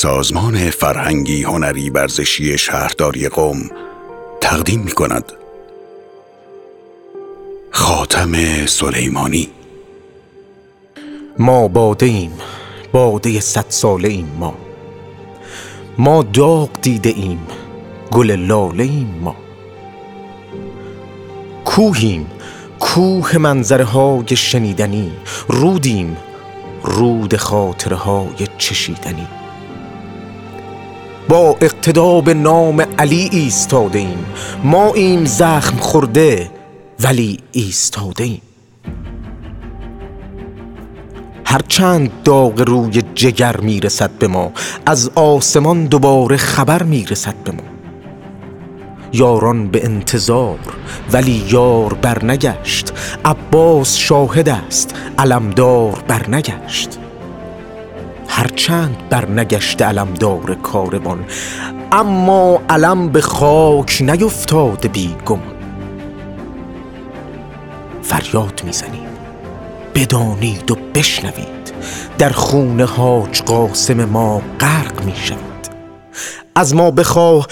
سازمان فرهنگی هنری ورزشی شهرداری قوم تقدیم می کند خاتم سلیمانی. ما باده ایم باده صد ساله ایم ما. ما داغ دیده ایم گل لاله ایم ما. کوهیم کوه منظرهای شنیدنی. رودیم رود خاطرهای چشیدنی. با اقتداب نام علی ایستاده ایم ما این زخم خورده ولی ایستاده ایم هرچند داغ روی جگر می‌رسد به ما از آسمان دوباره خبر می‌رسد به ما. یاران به انتظار ولی یار برنگشت. عباس شاهد است علمدار برنگشت. هرچند برنگشت علمدار کاروان اما علم به خاک نیفتاده بی گمان. فریاد می‌زنیم بدانید و بشنوید در خون حاج قاسم ما غرق می شود از ما بخواه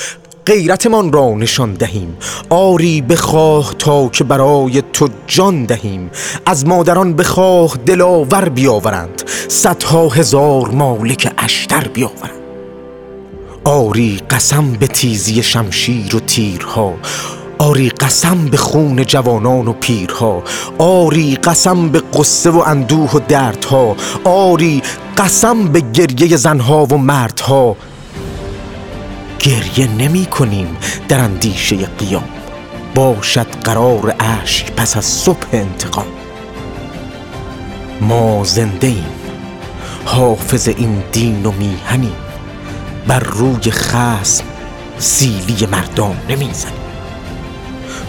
غیرتمان را نشان دهیم آری بخواه تا که برای تو جان دهیم. از مادران بخواه دلاور بیاورند صدها هزار مالک اشتر بیاورند. آری قسم به تیزی شمشیر و تیرها. آری قسم به خون جوانان و پیرها. آری قسم به قصه و اندوه و دردها. آری قسم به گریه زنها و مردها. گریه نمی کنیم در اندیشه قیام. باشد قرار اشک پس از صبح انتقام. ما زنده ایم. حافظ این دین و میهنیم بر روی خسم سیلی مردان نمی‌زنیم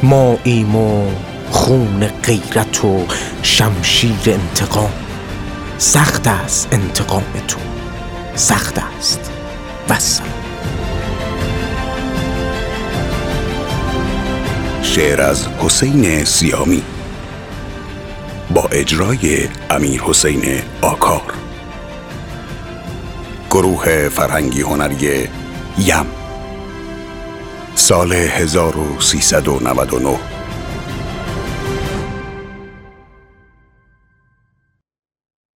ما ایم و خون غیرت و شمشیر انتقام. سخت است انتقام تو سخت است وسلام شعر از حسین سیامی. با اجرای امیر حسین آکار. گروه فرهنگی هنری یم. سال 1399